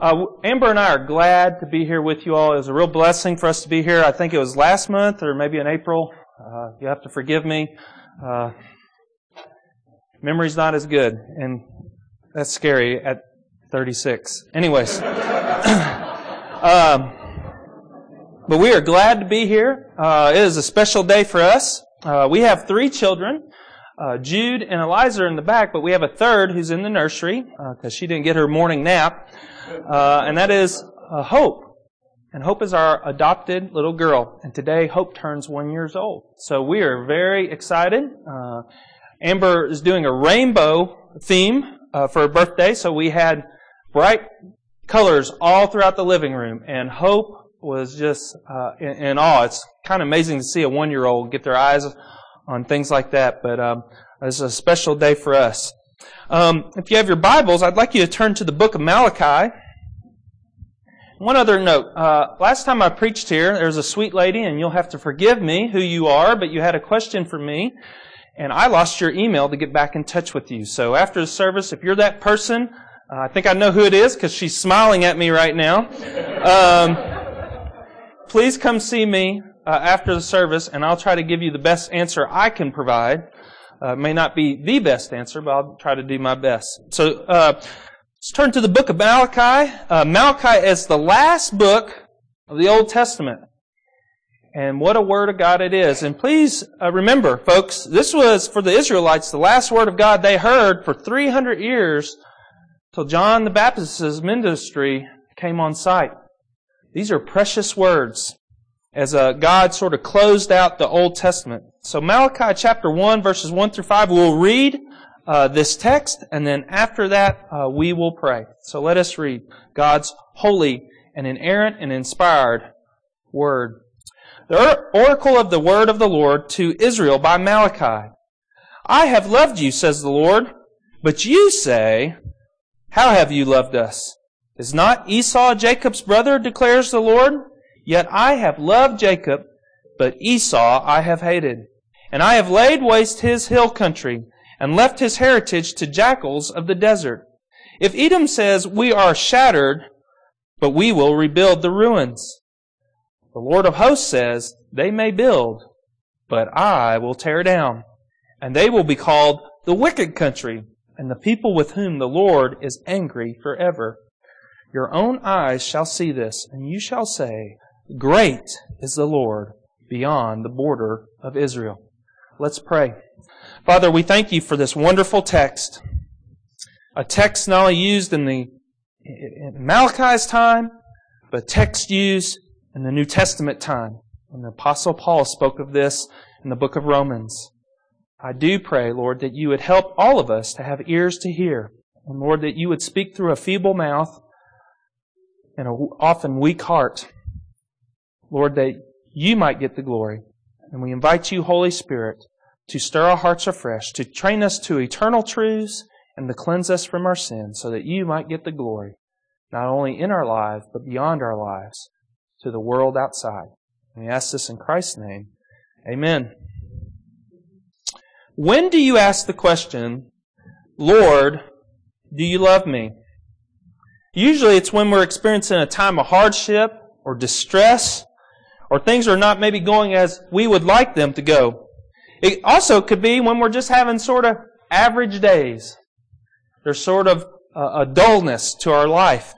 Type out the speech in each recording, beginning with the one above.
Uh, Amber and I are glad to be here with you all. It was a real blessing for us to be here. I think it was last month or maybe in April. Uh, you have to forgive me. Uh, memory's not as good, and that's scary at 36. Anyways. um, but we are glad to be here. Uh, it is a special day for us. Uh, we have three children. Uh, Jude and Eliza are in the back, but we have a third who's in the nursery because uh, she didn't get her morning nap, uh, and that is uh, Hope. And Hope is our adopted little girl, and today Hope turns one years old. So we are very excited. Amber is doing a rainbow theme for her birthday, so we had bright colors all throughout the living room, and Hope was just uh, in, in, awe. It's kind of amazing to see a one-year-old get their eyes on things like that. But um, it's a special day for us. Um, if you have your Bibles, I'd like you to turn to the book of Malachi. One other note. Uh, last time I preached here, there was a sweet lady, and you'll have to forgive me who you are, but you had a question for me, and I lost your email to get back in touch with you. So after the service, if you're that person, uh, I think I know who it is because she's smiling at me right now. Um, please come see me uh, after the service, and I'll try to give you the best answer I can provide. Uh, may not be the best answer, but I'll try to do my best. So uh, let's turn to the book of Malachi. Uh, Malachi is the last book of the Old Testament. And what a word of God it is. And please uh, remember, folks, this was for the Israelites the last word of God they heard for 300 years till John the Baptist's ministry came on sight. These are precious words as uh, God sort of closed out the Old Testament. So Malachi chapter 1 verses 1 through 5, we'll read uh, this text and then after that uh, we will pray. So let us read God's holy and inerrant and inspired word. The oracle of the word of the Lord to Israel by Malachi. I have loved you, says the Lord, but you say, How have you loved us? Is not Esau Jacob's brother, declares the Lord? Yet I have loved Jacob, but Esau I have hated. And I have laid waste his hill country, and left his heritage to jackals of the desert. If Edom says, We are shattered, but we will rebuild the ruins. The Lord of hosts says, They may build, but I will tear down. And they will be called the wicked country, and the people with whom the Lord is angry forever. Your own eyes shall see this, and you shall say, Great is the Lord beyond the border of Israel. Let's pray. Father, we thank you for this wonderful text. A text not only used in the in Malachi's time, but text used in the New Testament time. And the Apostle Paul spoke of this in the book of Romans. I do pray, Lord, that you would help all of us to have ears to hear. And Lord, that you would speak through a feeble mouth and an often weak heart. Lord, that you might get the glory. And we invite you, Holy Spirit, to stir our hearts afresh, to train us to eternal truths, and to cleanse us from our sins, so that you might get the glory, not only in our lives, but beyond our lives, to the world outside. And we ask this in Christ's name. Amen. When do you ask the question, Lord, do you love me? Usually it's when we're experiencing a time of hardship or distress or things are not maybe going as we would like them to go. It also could be when we're just having sort of average days. There's sort of a dullness to our life.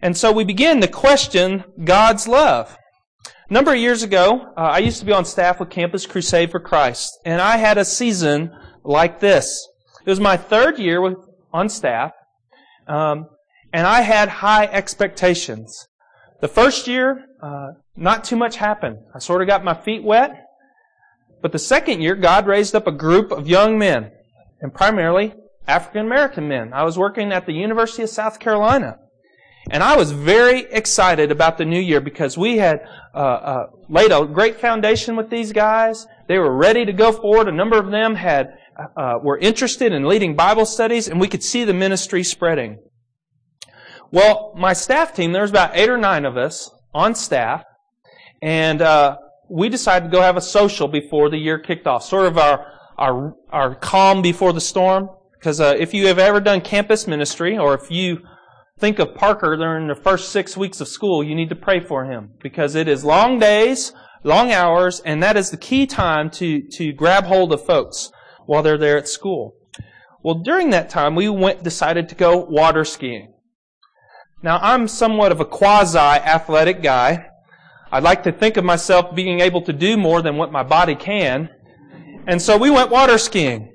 And so we begin to question God's love. A number of years ago, uh, I used to be on staff with Campus Crusade for Christ, and I had a season like this. It was my third year with, on staff. Um, and I had high expectations. The first year, uh, not too much happened. I sort of got my feet wet. But the second year, God raised up a group of young men, and primarily African American men. I was working at the University of South Carolina. And I was very excited about the new year because we had uh, uh, laid a great foundation with these guys. They were ready to go forward. A number of them had uh, were interested in leading Bible studies, and we could see the ministry spreading. Well, my staff team, there was about eight or nine of us on staff, and uh, we decided to go have a social before the year kicked off, sort of our our our calm before the storm. Because uh, if you have ever done campus ministry, or if you think of Parker during the first six weeks of school, you need to pray for him because it is long days, long hours, and that is the key time to, to grab hold of folks while they're there at school. Well, during that time, we went, decided to go water skiing. Now, I'm somewhat of a quasi-athletic guy. I'd like to think of myself being able to do more than what my body can. And so we went water skiing.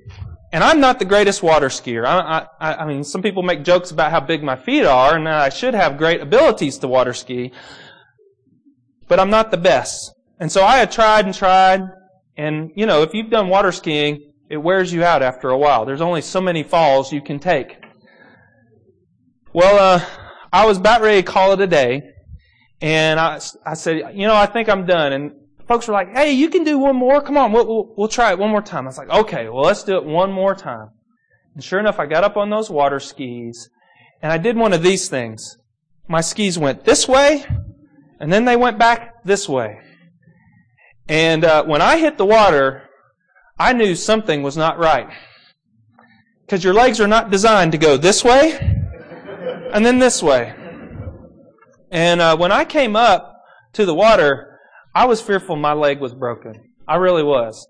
And I'm not the greatest water skier. I, I, I mean, some people make jokes about how big my feet are and I should have great abilities to water ski. But I'm not the best. And so I had tried and tried. And, you know, if you've done water skiing, it wears you out after a while. There's only so many falls you can take. Well, uh, I was about ready to call it a day. And I, I said, you know, I think I'm done. And folks were like, hey, you can do one more. Come on, we'll, we'll, we'll try it one more time. I was like, okay, well, let's do it one more time. And sure enough, I got up on those water skis and I did one of these things. My skis went this way and then they went back this way. And uh, when I hit the water, I knew something was not right. Because your legs are not designed to go this way and then this way. And uh, when I came up to the water, I was fearful my leg was broken. I really was.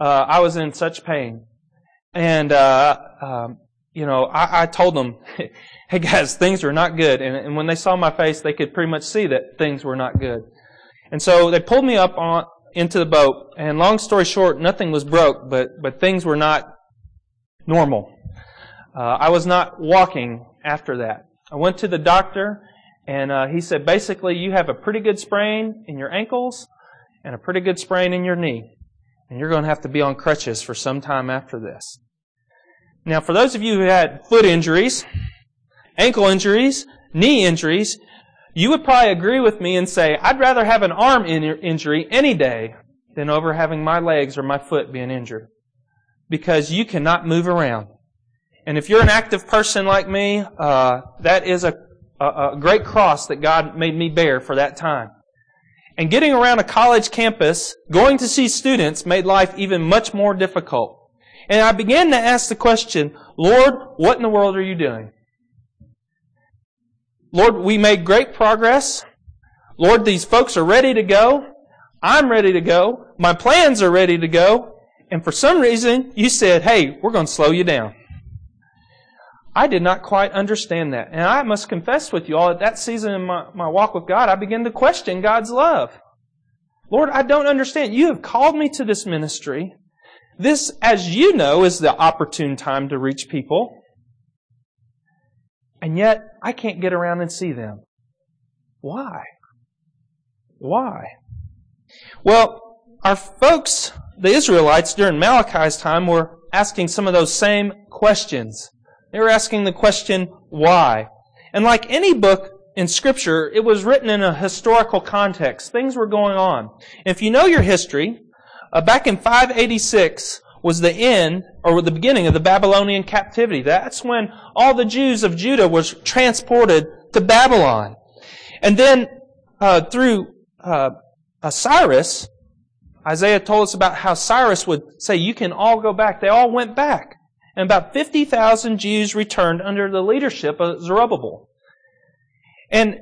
Uh, I was in such pain. And, uh, um, you know, I, I, told them, hey guys, things are not good. And, and, when they saw my face, they could pretty much see that things were not good. And so they pulled me up on, into the boat. And long story short, nothing was broke, but, but things were not normal. Uh, I was not walking after that. I went to the doctor and uh, he said, basically, you have a pretty good sprain in your ankles and a pretty good sprain in your knee. And you're going to have to be on crutches for some time after this. Now, for those of you who had foot injuries, ankle injuries, knee injuries, you would probably agree with me and say, I'd rather have an arm injury any day than over having my legs or my foot being injured. Because you cannot move around. And if you're an active person like me, uh, that is a a, great cross that God made me bear for that time. And getting around a college campus, going to see students made life even much more difficult. And I began to ask the question, Lord, what in the world are you doing? Lord, we made great progress. Lord, these folks are ready to go. I'm ready to go. My plans are ready to go. And for some reason, you said, hey, we're going to slow you down. I did not quite understand that. And I must confess with you all, at that season in my, my walk with God, I began to question God's love. Lord, I don't understand. You have called me to this ministry. This, as you know, is the opportune time to reach people. And yet, I can't get around and see them. Why? Why? Well, our folks, the Israelites during Malachi's time, were asking some of those same questions. They were asking the question, why? And like any book in Scripture, it was written in a historical context. Things were going on. If you know your history, uh, back in 586 was the end, or the beginning of the Babylonian captivity. That's when all the Jews of Judah was transported to Babylon. And then uh, through uh, Cyrus, Isaiah told us about how Cyrus would say, you can all go back. They all went back and about 50,000 Jews returned under the leadership of Zerubbabel. And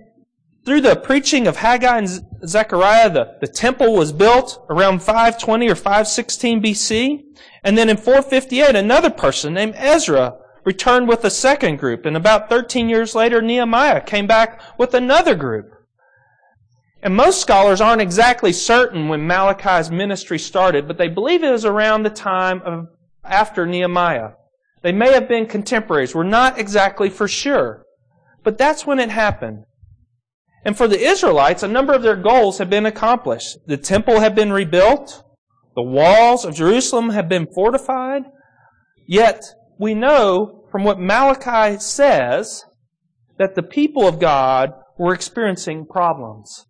through the preaching of Haggai and Zechariah, the, the temple was built around 520 or 516 BC. And then in 458, another person named Ezra returned with a second group. And about 13 years later, Nehemiah came back with another group. And most scholars aren't exactly certain when Malachi's ministry started, but they believe it was around the time of after Nehemiah. They may have been contemporaries. We're not exactly for sure. But that's when it happened. And for the Israelites, a number of their goals have been accomplished. The temple had been rebuilt. The walls of Jerusalem have been fortified. Yet, we know from what Malachi says that the people of God were experiencing problems.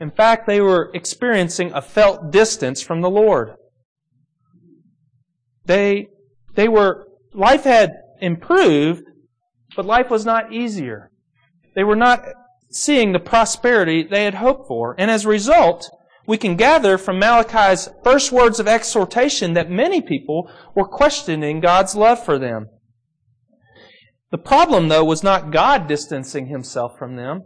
In fact, they were experiencing a felt distance from the Lord. They they were, life had improved, but life was not easier. They were not seeing the prosperity they had hoped for. And as a result, we can gather from Malachi's first words of exhortation that many people were questioning God's love for them. The problem, though, was not God distancing himself from them.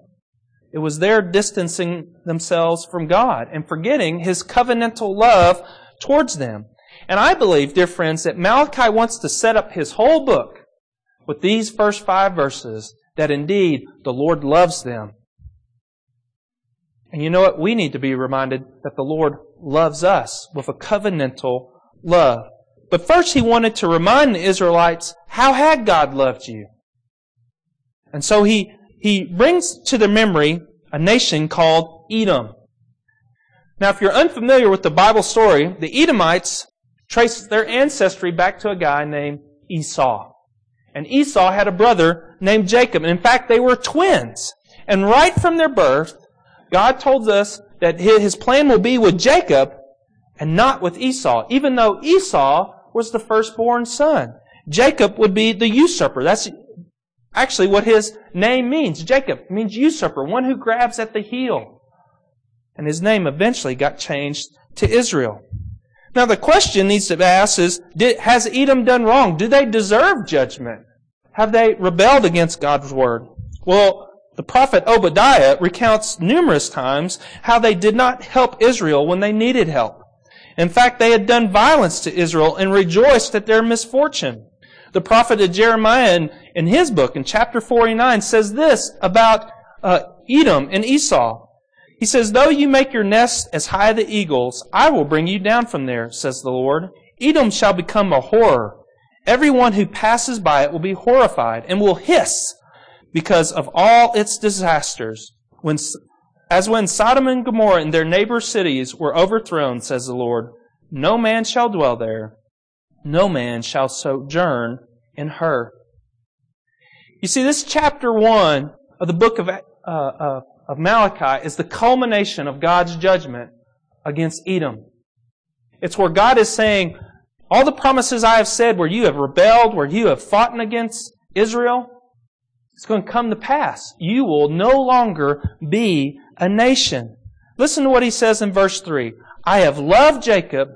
It was their distancing themselves from God and forgetting his covenantal love towards them. And I believe, dear friends, that Malachi wants to set up his whole book with these first five verses that indeed the Lord loves them. And you know what? We need to be reminded that the Lord loves us with a covenantal love. But first he wanted to remind the Israelites, how had God loved you? And so he, he brings to their memory a nation called Edom. Now, if you're unfamiliar with the Bible story, the Edomites trace their ancestry back to a guy named Esau. And Esau had a brother named Jacob. And in fact, they were twins. And right from their birth, God told us that his plan will be with Jacob and not with Esau, even though Esau was the firstborn son. Jacob would be the usurper. That's actually what his name means. Jacob means usurper, one who grabs at the heel. And his name eventually got changed to Israel. Now the question needs to be asked is, did, has Edom done wrong? Do they deserve judgment? Have they rebelled against God's word? Well, the prophet Obadiah recounts numerous times how they did not help Israel when they needed help. In fact, they had done violence to Israel and rejoiced at their misfortune. The prophet Jeremiah in, in his book, in chapter 49, says this about uh, Edom and Esau. He says, Though you make your nest as high as the eagles, I will bring you down from there, says the Lord. Edom shall become a horror. Everyone who passes by it will be horrified and will hiss because of all its disasters. When as when Sodom and Gomorrah and their neighbor cities were overthrown, says the Lord, no man shall dwell there, no man shall sojourn in her. You see, this chapter one of the book of, uh, uh, of Malachi is the culmination of God's judgment against Edom. It's where God is saying, all the promises I have said where you have rebelled, where you have fought against Israel, it's going to come to pass. You will no longer be a nation. Listen to what he says in verse 3. I have loved Jacob,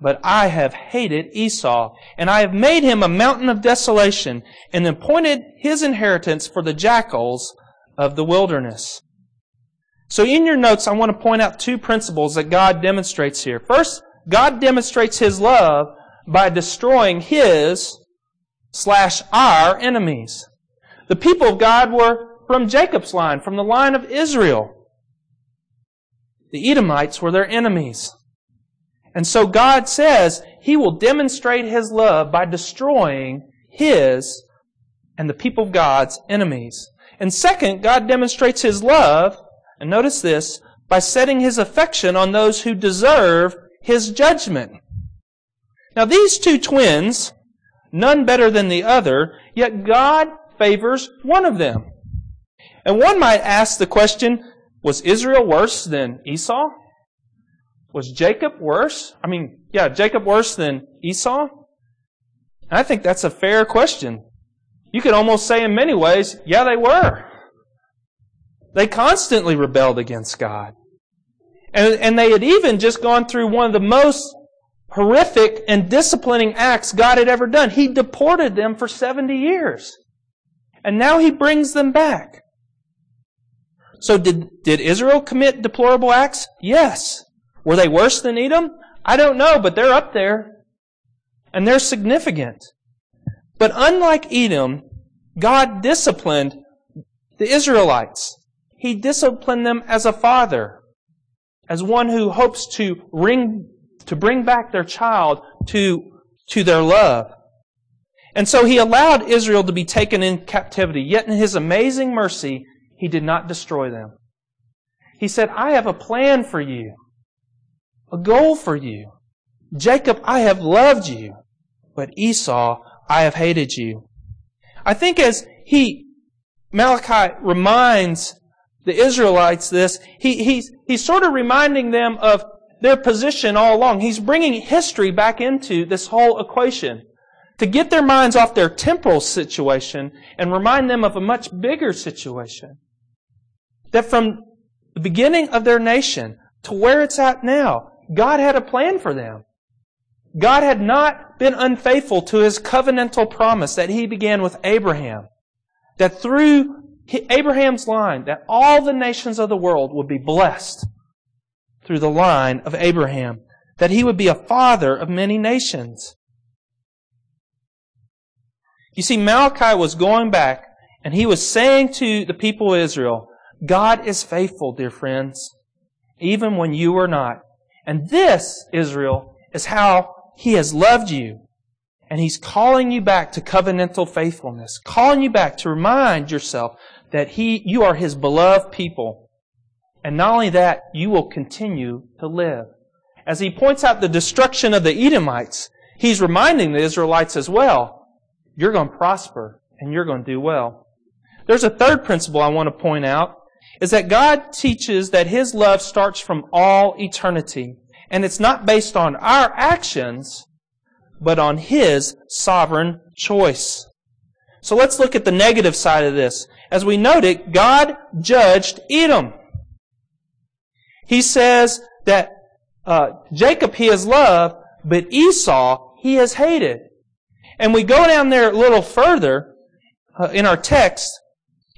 but I have hated Esau, and I have made him a mountain of desolation, and appointed his inheritance for the jackals of the wilderness. So in your notes, I want to point out two principles that God demonstrates here. First, God demonstrates his love by destroying his slash our enemies. The people of God were from Jacob's line, from the line of Israel. The Edomites were their enemies. And so God says He will demonstrate His love by destroying His and the people of God's enemies. And second, God demonstrates His love, and notice this, by setting His affection on those who deserve His judgment. Now these two twins, none better than the other, yet God favors one of them. And one might ask the question, was Israel worse than Esau? Was Jacob worse? I mean, yeah, Jacob worse than Esau? I think that's a fair question. You could almost say in many ways, yeah, they were. They constantly rebelled against God. And, and they had even just gone through one of the most horrific and disciplining acts God had ever done. He deported them for 70 years. And now He brings them back. So did, did Israel commit deplorable acts? Yes. Were they worse than Edom? I don't know, but they're up there. And they're significant. But unlike Edom, God disciplined the Israelites. He disciplined them as a father, as one who hopes to bring, to bring back their child to, to their love. And so he allowed Israel to be taken in captivity, yet in his amazing mercy, he did not destroy them. He said, I have a plan for you, a goal for you. Jacob, I have loved you, but Esau, I have hated you. I think as he, Malachi reminds the Israelites this, he, he's, he's sort of reminding them of their position all along. He's bringing history back into this whole equation to get their minds off their temporal situation and remind them of a much bigger situation that from the beginning of their nation to where it's at now, God had a plan for them. God had not been unfaithful to his covenantal promise that he began with Abraham. That through Abraham's line, that all the nations of the world would be blessed through the line of Abraham. That he would be a father of many nations. You see, Malachi was going back and he was saying to the people of Israel, God is faithful, dear friends, even when you are not. And this, Israel, is how he has loved you. And he's calling you back to covenantal faithfulness, calling you back to remind yourself that he, you are his beloved people. And not only that, you will continue to live. As he points out the destruction of the Edomites, he's reminding the Israelites as well, you're going to prosper and you're going to do well. There's a third principle I want to point out, is that God teaches that his love starts from all eternity. And it's not based on our actions, but on His sovereign choice. So let's look at the negative side of this. As we noted, God judged Edom. He says that uh, Jacob he has loved, but Esau he has hated. And we go down there a little further uh, in our text.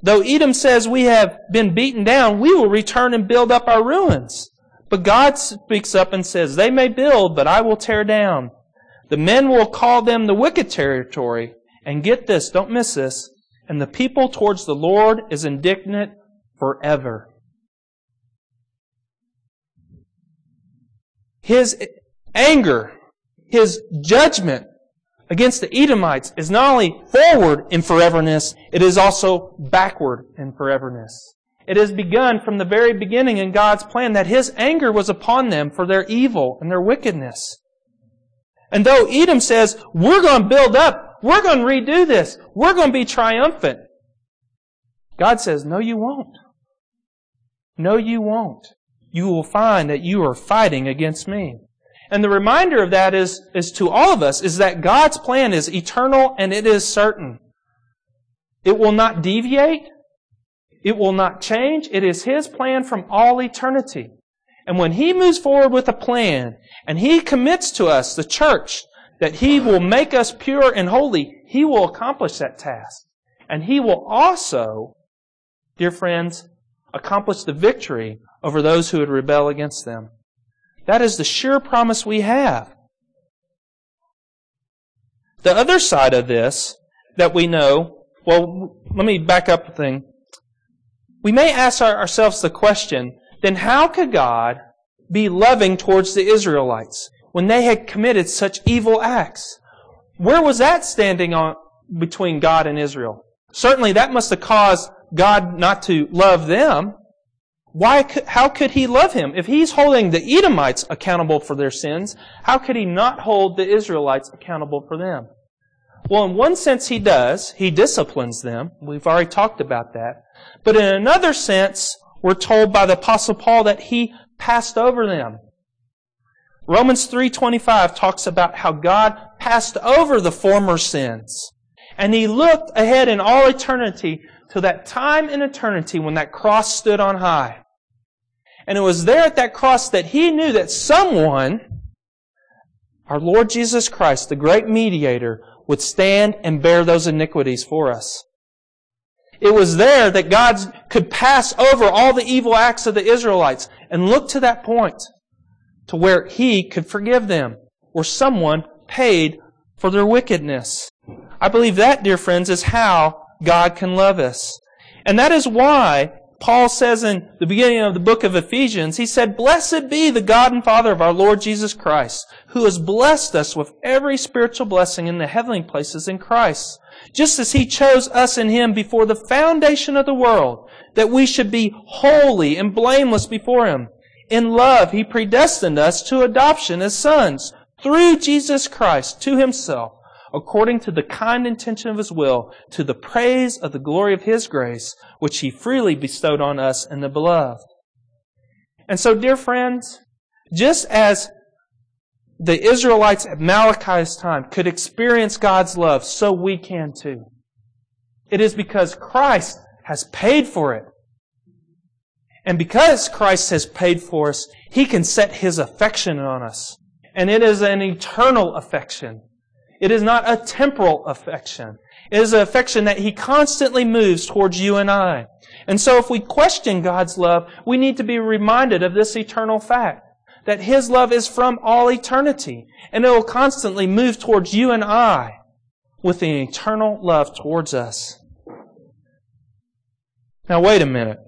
Though Edom says we have been beaten down, we will return and build up our ruins. But God speaks up and says, They may build, but I will tear down. The men will call them the wicked territory. And get this, don't miss this. And the people towards the Lord is indignant forever. His anger, his judgment against the Edomites is not only forward in foreverness, it is also backward in foreverness. It has begun from the very beginning in God's plan that His anger was upon them for their evil and their wickedness. And though Edom says, we're going to build up, we're going to redo this, we're going to be triumphant, God says, no, you won't. No, you won't. You will find that you are fighting against me. And the reminder of that is, is to all of us, is that God's plan is eternal and it is certain. It will not deviate. It will not change. It is His plan from all eternity. And when He moves forward with a plan and He commits to us, the church, that He will make us pure and holy, He will accomplish that task. And He will also, dear friends, accomplish the victory over those who would rebel against them. That is the sure promise we have. The other side of this that we know, well, let me back up a thing we may ask ourselves the question, then how could God be loving towards the Israelites when they had committed such evil acts? Where was that standing on between God and Israel? Certainly that must have caused God not to love them. Why how could he love him? If he's holding the Edomites accountable for their sins, how could he not hold the Israelites accountable for them? Well, in one sense he does. He disciplines them. We've already talked about that. But in another sense, we're told by the apostle Paul that he passed over them. Romans 3:25 talks about how God passed over the former sins. And he looked ahead in all eternity to that time in eternity when that cross stood on high. And it was there at that cross that he knew that someone, our Lord Jesus Christ, the great mediator, would stand and bear those iniquities for us. It was there that God could pass over all the evil acts of the Israelites and look to that point to where He could forgive them or someone paid for their wickedness. I believe that, dear friends, is how God can love us. And that is why Paul says in the beginning of the book of Ephesians, he said, Blessed be the God and Father of our Lord Jesus Christ, who has blessed us with every spiritual blessing in the heavenly places in Christ just as He chose us in Him before the foundation of the world, that we should be holy and blameless before Him. In love, He predestined us to adoption as sons through Jesus Christ to Himself, according to the kind intention of His will, to the praise of the glory of His grace, which He freely bestowed on us in the beloved. And so, dear friends, just as the Israelites at Malachi's time could experience God's love, so we can too. It is because Christ has paid for it. And because Christ has paid for us, He can set His affection on us. And it is an eternal affection. It is not a temporal affection. It is an affection that He constantly moves towards you and I. And so if we question God's love, we need to be reminded of this eternal fact. That His love is from all eternity. And it will constantly move towards you and I with an eternal love towards us. Now wait a minute.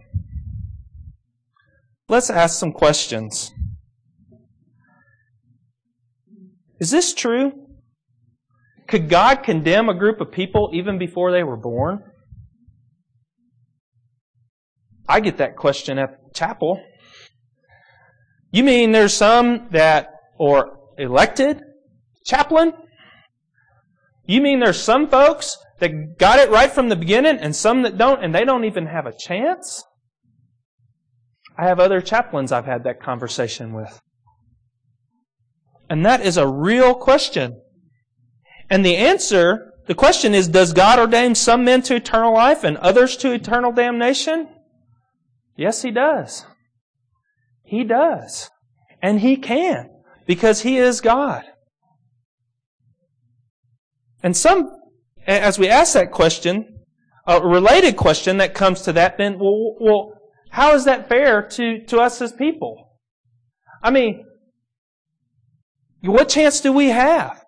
Let's ask some questions. Is this true? Could God condemn a group of people even before they were born? I get that question at chapel. You mean there's some that are elected chaplain? You mean there's some folks that got it right from the beginning and some that don't and they don't even have a chance? I have other chaplains I've had that conversation with. And that is a real question. And the answer, the question is, does God ordain some men to eternal life and others to eternal damnation? Yes, He does. He does. And He can, because He is God. And some, as we ask that question, a related question that comes to that, then, well, well how is that fair to, to us as people? I mean, what chance do we have?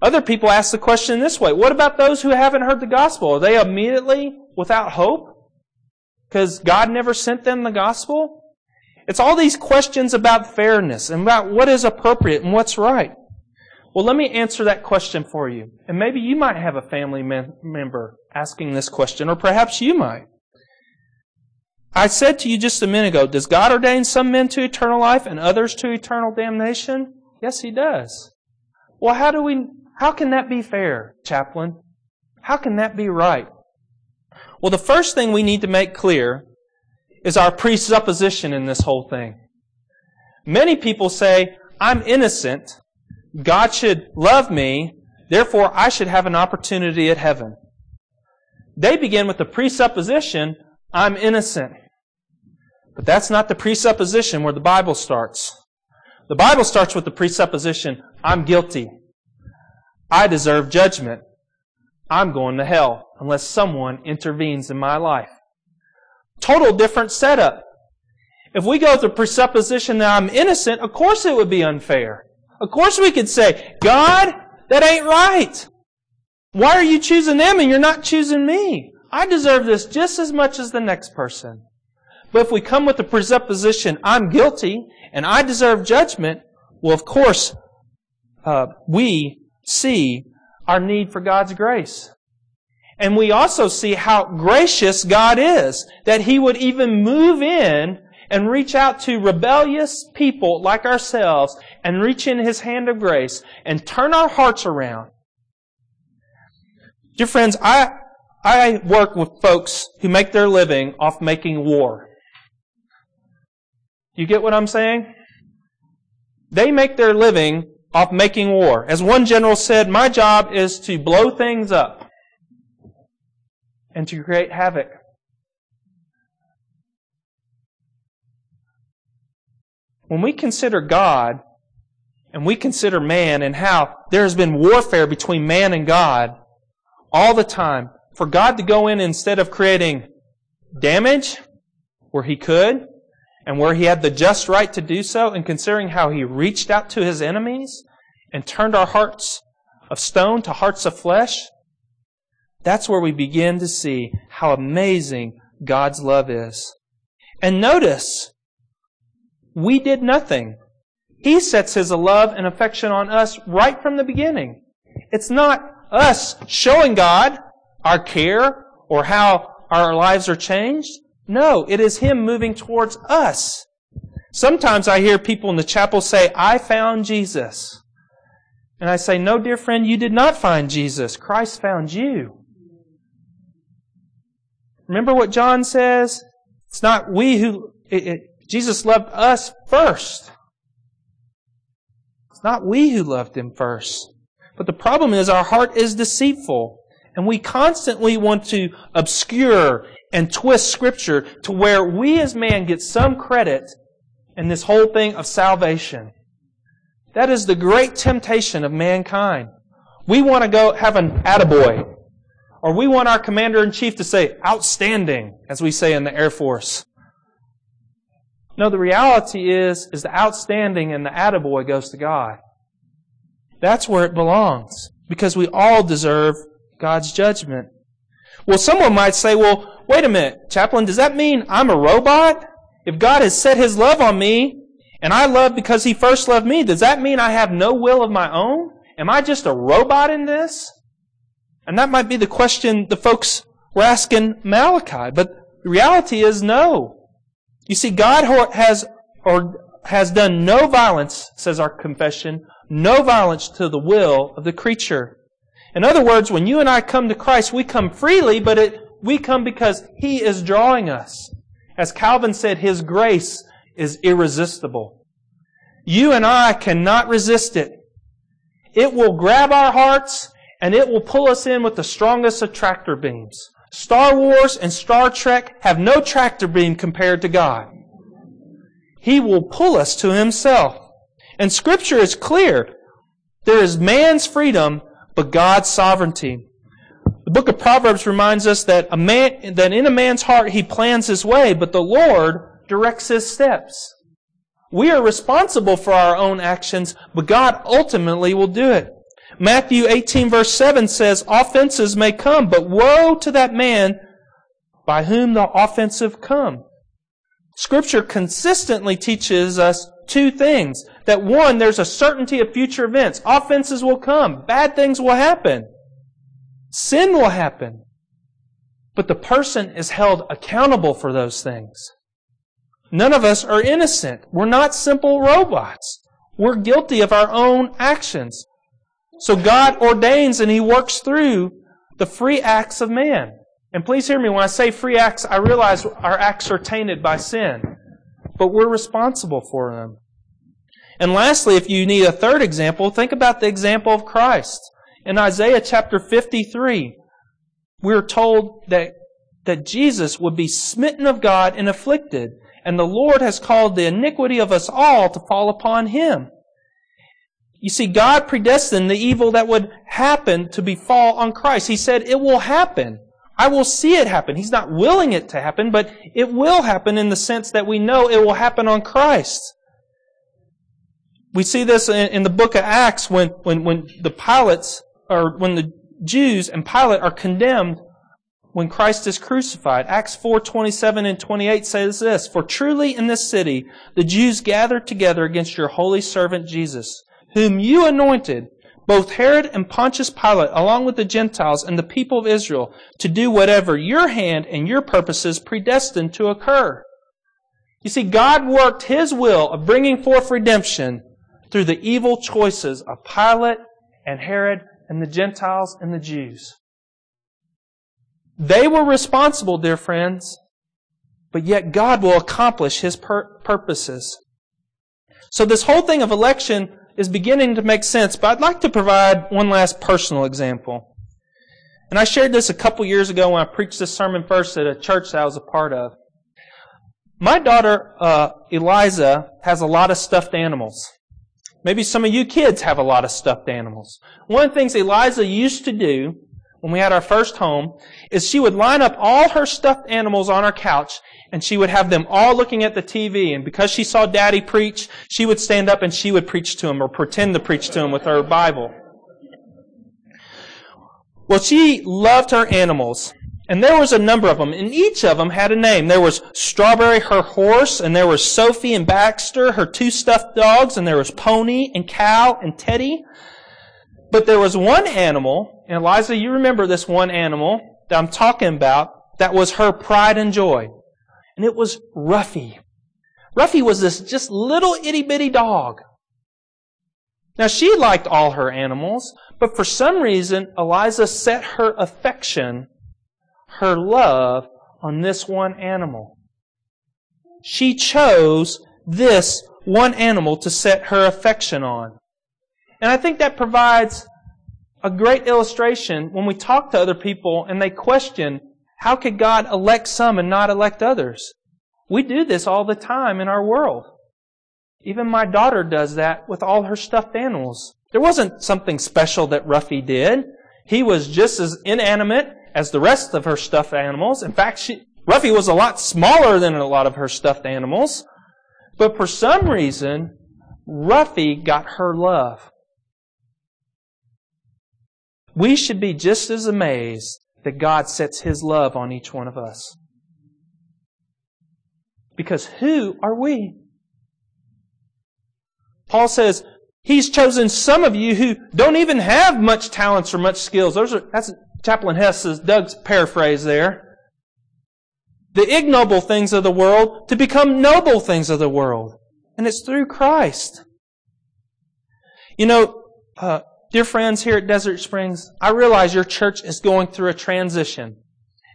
Other people ask the question this way What about those who haven't heard the gospel? Are they immediately without hope? Because God never sent them the gospel? It's all these questions about fairness and about what is appropriate and what's right. Well, let me answer that question for you. And maybe you might have a family member asking this question, or perhaps you might. I said to you just a minute ago, does God ordain some men to eternal life and others to eternal damnation? Yes, He does. Well, how do we, how can that be fair, chaplain? How can that be right? Well, the first thing we need to make clear is our presupposition in this whole thing. Many people say, I'm innocent. God should love me. Therefore, I should have an opportunity at heaven. They begin with the presupposition, I'm innocent. But that's not the presupposition where the Bible starts. The Bible starts with the presupposition, I'm guilty. I deserve judgment. I'm going to hell unless someone intervenes in my life. Total different setup. If we go with the presupposition that I'm innocent, of course it would be unfair. Of course we could say, God, that ain't right. Why are you choosing them and you're not choosing me? I deserve this just as much as the next person. But if we come with the presupposition, I'm guilty and I deserve judgment, well, of course, uh, we see our need for God's grace. And we also see how gracious God is, that He would even move in and reach out to rebellious people like ourselves and reach in His hand of grace and turn our hearts around. Dear friends, I, I work with folks who make their living off making war. You get what I'm saying? They make their living off making war. As one general said, my job is to blow things up and to create havoc. When we consider God and we consider man and how there has been warfare between man and God all the time, for God to go in instead of creating damage where He could, and where he had the just right to do so, and considering how he reached out to his enemies and turned our hearts of stone to hearts of flesh, that's where we begin to see how amazing God's love is. And notice, we did nothing. He sets His love and affection on us right from the beginning. It's not us showing God our care or how our lives are changed. No, it is Him moving towards us. Sometimes I hear people in the chapel say, I found Jesus. And I say, No, dear friend, you did not find Jesus. Christ found you. Remember what John says? It's not we who, it, it, Jesus loved us first. It's not we who loved Him first. But the problem is our heart is deceitful. And we constantly want to obscure and twist scripture to where we as man get some credit in this whole thing of salvation. That is the great temptation of mankind. We want to go have an attaboy. Or we want our commander in chief to say, outstanding, as we say in the Air Force. No, the reality is, is the outstanding and the attaboy goes to God. That's where it belongs. Because we all deserve God's judgment. Well, someone might say, well, wait a minute, chaplain, does that mean I'm a robot? If God has set His love on me, and I love because He first loved me, does that mean I have no will of my own? Am I just a robot in this? And that might be the question the folks were asking Malachi. But the reality is no. You see, God has, or has done no violence, says our confession, no violence to the will of the creature. In other words, when you and I come to Christ, we come freely, but it, we come because He is drawing us. As Calvin said, His grace is irresistible. You and I cannot resist it. It will grab our hearts and it will pull us in with the strongest of tractor beams. Star Wars and Star Trek have no tractor beam compared to God. He will pull us to Himself. And Scripture is clear. There is man's freedom, but God's sovereignty. The book of Proverbs reminds us that a man, that in a man's heart he plans his way, but the Lord directs his steps. We are responsible for our own actions, but God ultimately will do it. Matthew 18 verse 7 says, offenses may come, but woe to that man by whom the offensive come. Scripture consistently teaches us two things. That one, there's a certainty of future events. Offenses will come. Bad things will happen. Sin will happen. But the person is held accountable for those things. None of us are innocent. We're not simple robots. We're guilty of our own actions. So God ordains and He works through the free acts of man. And please hear me, when I say free acts, I realize our acts are tainted by sin. But we're responsible for them. And lastly, if you need a third example, think about the example of Christ. In Isaiah chapter 53, we're told that, that Jesus would be smitten of God and afflicted, and the Lord has called the iniquity of us all to fall upon him. You see, God predestined the evil that would happen to befall on Christ. He said, it will happen. I will see it happen. He's not willing it to happen, but it will happen in the sense that we know it will happen on Christ. We see this in, the book of Acts when, when, when the pilots, or when the Jews and Pilate are condemned when Christ is crucified. Acts 4, 27 and 28 says this, For truly in this city the Jews gathered together against your holy servant Jesus whom you anointed, both Herod and Pontius Pilate, along with the Gentiles and the people of Israel, to do whatever your hand and your purposes predestined to occur. You see, God worked His will of bringing forth redemption through the evil choices of Pilate and Herod and the Gentiles and the Jews. They were responsible, dear friends, but yet God will accomplish His pur- purposes. So this whole thing of election is beginning to make sense, but I'd like to provide one last personal example. And I shared this a couple years ago when I preached this sermon first at a church that I was a part of. My daughter, uh, Eliza, has a lot of stuffed animals. Maybe some of you kids have a lot of stuffed animals. One of the things Eliza used to do when we had our first home is she would line up all her stuffed animals on our couch and she would have them all looking at the TV. And because she saw daddy preach, she would stand up and she would preach to him or pretend to preach to him with her Bible. Well, she loved her animals. And there was a number of them, and each of them had a name. There was Strawberry, her horse, and there was Sophie and Baxter, her two stuffed dogs, and there was Pony and Cow and Teddy. But there was one animal, and Eliza, you remember this one animal that I'm talking about, that was her pride and joy and it was Ruffy. Ruffy was this just little itty bitty dog. Now she liked all her animals, but for some reason Eliza set her affection, her love on this one animal. She chose this one animal to set her affection on. And I think that provides a great illustration when we talk to other people and they question how could God elect some and not elect others? We do this all the time in our world. Even my daughter does that with all her stuffed animals. There wasn't something special that Ruffy did. He was just as inanimate as the rest of her stuffed animals. In fact, she, Ruffy was a lot smaller than a lot of her stuffed animals. But for some reason, Ruffy got her love. We should be just as amazed that God sets His love on each one of us. Because who are we? Paul says, He's chosen some of you who don't even have much talents or much skills. Those are, that's Chaplain Hess's, Doug's paraphrase there. The ignoble things of the world to become noble things of the world. And it's through Christ. You know, uh, dear friends here at Desert Springs, I realize your church is going through a transition.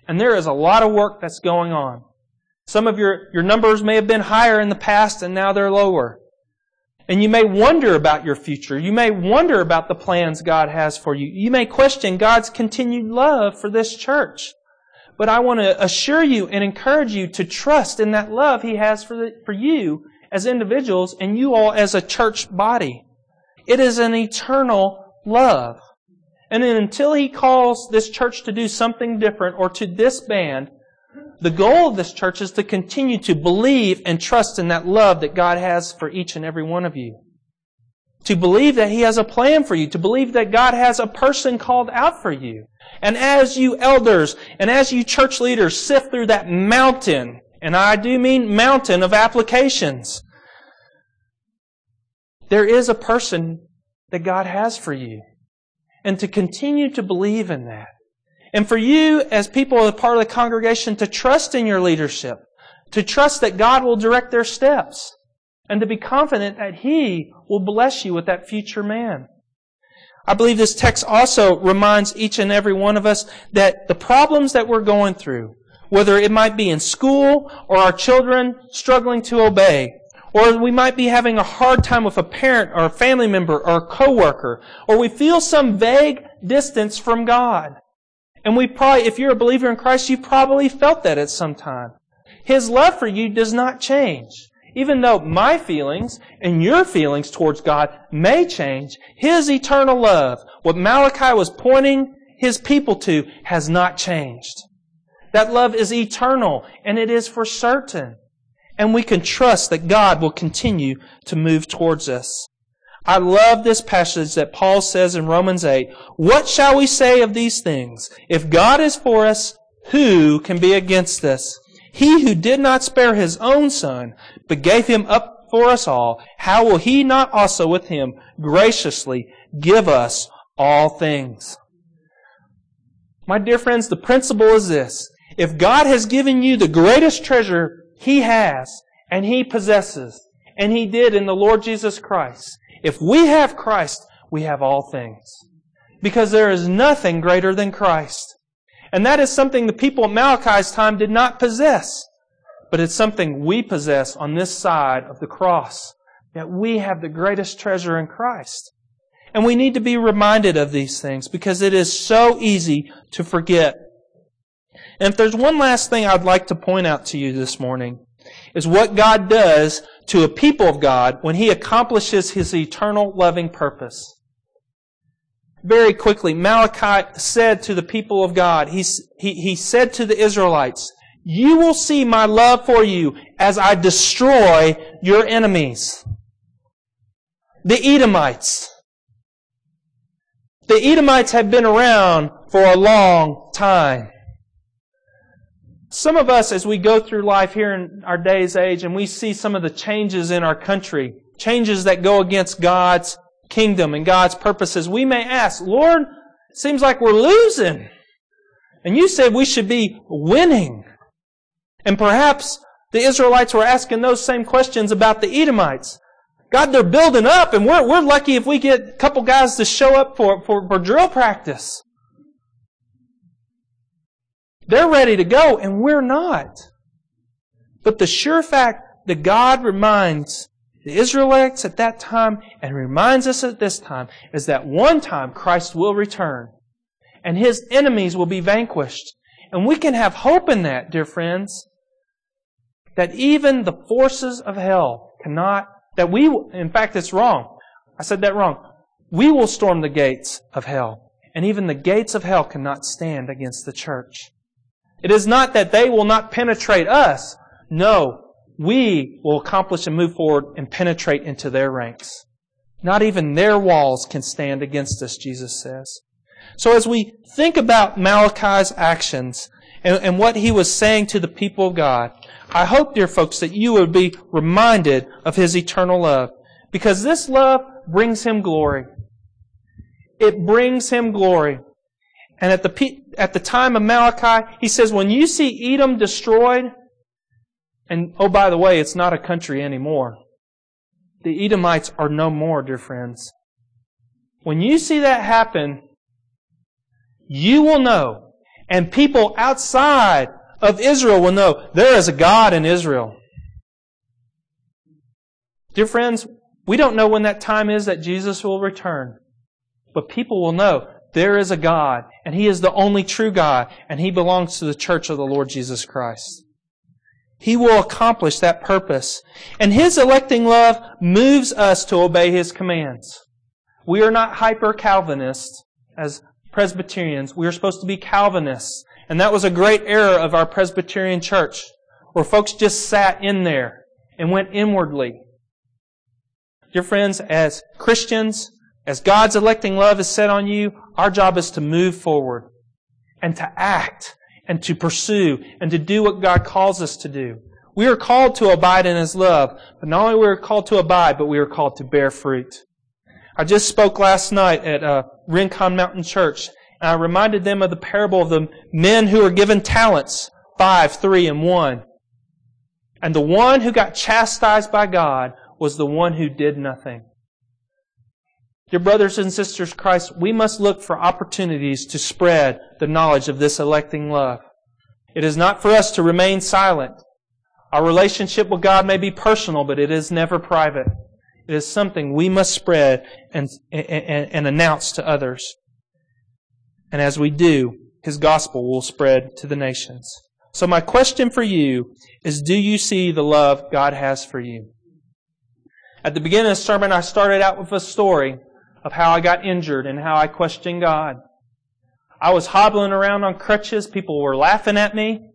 And there is a lot of work that's going on. Some of your, your numbers may have been higher in the past and now they're lower. And you may wonder about your future. You may wonder about the plans God has for you. You may question God's continued love for this church. But I want to assure you and encourage you to trust in that love He has for, the, for you as individuals and you all as a church body. It is an eternal love. And until He calls this church to do something different or to disband, the goal of this church is to continue to believe and trust in that love that God has for each and every one of you. To believe that He has a plan for you. To believe that God has a person called out for you. And as you elders and as you church leaders sift through that mountain, and I do mean mountain of applications, there is a person that God has for you. And to continue to believe in that and for you, as people, as part of the congregation, to trust in your leadership, to trust that God will direct their steps, and to be confident that He will bless you with that future man. I believe this text also reminds each and every one of us that the problems that we're going through, whether it might be in school or our children struggling to obey, or we might be having a hard time with a parent or a family member or a coworker, or we feel some vague distance from God. And we probably, if you're a believer in Christ, you probably felt that at some time. His love for you does not change. Even though my feelings and your feelings towards God may change, His eternal love, what Malachi was pointing His people to, has not changed. That love is eternal and it is for certain. And we can trust that God will continue to move towards us. I love this passage that Paul says in Romans 8. What shall we say of these things? If God is for us, who can be against us? He who did not spare his own son, but gave him up for us all, how will he not also with him graciously give us all things? My dear friends, the principle is this. If God has given you the greatest treasure he has and he possesses, and he did in the Lord Jesus Christ, if we have Christ, we have all things. Because there is nothing greater than Christ. And that is something the people at Malachi's time did not possess. But it's something we possess on this side of the cross. That we have the greatest treasure in Christ. And we need to be reminded of these things because it is so easy to forget. And if there's one last thing I'd like to point out to you this morning, is what God does to a people of God when He accomplishes His eternal loving purpose. Very quickly, Malachi said to the people of God, he, he, he said to the Israelites, You will see my love for you as I destroy your enemies. The Edomites. The Edomites had been around for a long time. Some of us, as we go through life here in our day's age and we see some of the changes in our country, changes that go against God's kingdom and God's purposes, we may ask, Lord, it seems like we're losing. And you said we should be winning. And perhaps the Israelites were asking those same questions about the Edomites. God, they're building up and we're, we're lucky if we get a couple guys to show up for, for, for drill practice. They're ready to go, and we're not. But the sure fact that God reminds the Israelites at that time and reminds us at this time is that one time Christ will return and his enemies will be vanquished. And we can have hope in that, dear friends, that even the forces of hell cannot, that we, in fact, it's wrong. I said that wrong. we will storm the gates of hell. And even the gates of hell cannot stand against the church. It is not that they will not penetrate us. No, we will accomplish and move forward and penetrate into their ranks. Not even their walls can stand against us, Jesus says. So as we think about Malachi's actions and, and, what he was saying to the people of God, I hope, dear folks, that you would be reminded of his eternal love. Because this love brings him glory. It brings him glory. And at the, at the time of Malachi, he says, when you see Edom destroyed, and oh, by the way, it's not a country anymore. The Edomites are no more, dear friends. When you see that happen, you will know, and people outside of Israel will know there is a God in Israel. Dear friends, we don't know when that time is that Jesus will return, but people will know there is a God, and He is the only true God, and He belongs to the church of the Lord Jesus Christ. He will accomplish that purpose. And His electing love moves us to obey His commands. We are not hyper Calvinists as Presbyterians. We are supposed to be Calvinists. And that was a great error of our Presbyterian church, where folks just sat in there and went inwardly. Dear friends, as Christians, as God's electing love is set on you, our job is to move forward and to act and to pursue and to do what God calls us to do. We are called to abide in His love, but not only are we called to abide, but we are called to bear fruit. I just spoke last night at uh, Rincon Mountain Church, and I reminded them of the parable of the men who were given talents, five, three, and one. And the one who got chastised by God was the one who did nothing. Dear brothers and sisters Christ, we must look for opportunities to spread the knowledge of this electing love. It is not for us to remain silent. Our relationship with God may be personal, but it is never private. It is something we must spread and, and, and announce to others. And as we do, His gospel will spread to the nations. So my question for you is, do you see the love God has for you? At the beginning of the sermon, I started out with a story of how I got injured and how I questioned God. I was hobbling around on crutches. People were laughing at me.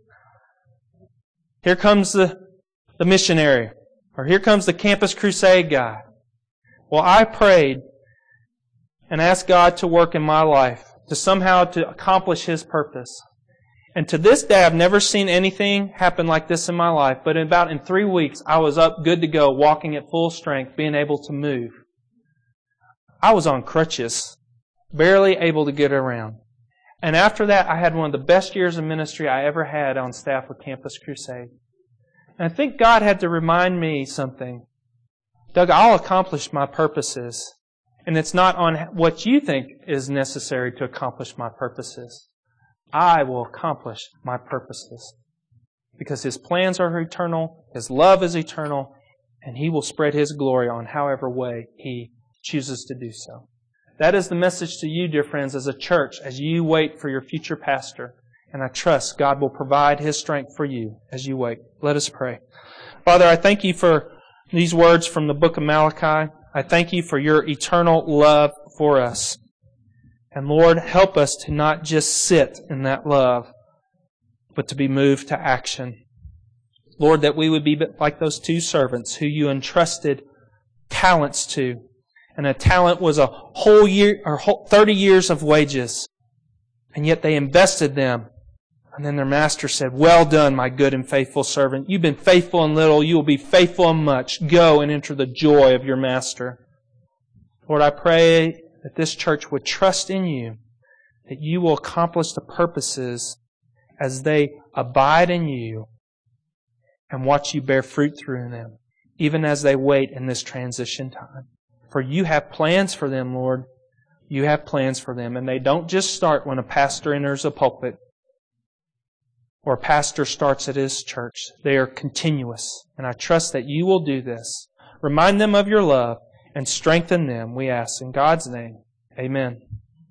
Here comes the, the missionary, or here comes the campus crusade guy. Well, I prayed and asked God to work in my life to somehow to accomplish His purpose. And to this day, I've never seen anything happen like this in my life. But in about in three weeks, I was up, good to go, walking at full strength, being able to move. I was on crutches, barely able to get around. And after that, I had one of the best years of ministry I ever had on staff with Campus Crusade. And I think God had to remind me something. Doug, I'll accomplish my purposes. And it's not on what you think is necessary to accomplish my purposes. I will accomplish my purposes. Because His plans are eternal, His love is eternal, and He will spread His glory on however way He chooses to do so. That is the message to you, dear friends, as a church, as you wait for your future pastor. And I trust God will provide His strength for you as you wait. Let us pray. Father, I thank you for these words from the book of Malachi. I thank you for your eternal love for us. And Lord, help us to not just sit in that love, but to be moved to action. Lord, that we would be like those two servants who you entrusted talents to and a talent was a whole year or 30 years of wages. And yet they invested them. And then their master said, Well done, my good and faithful servant. You've been faithful in little, you will be faithful in much. Go and enter the joy of your master. Lord, I pray that this church would trust in you, that you will accomplish the purposes as they abide in you and watch you bear fruit through them, even as they wait in this transition time. For you have plans for them, Lord. You have plans for them. And they don't just start when a pastor enters a pulpit or a pastor starts at his church. They are continuous. And I trust that you will do this. Remind them of your love and strengthen them, we ask. In God's name, amen.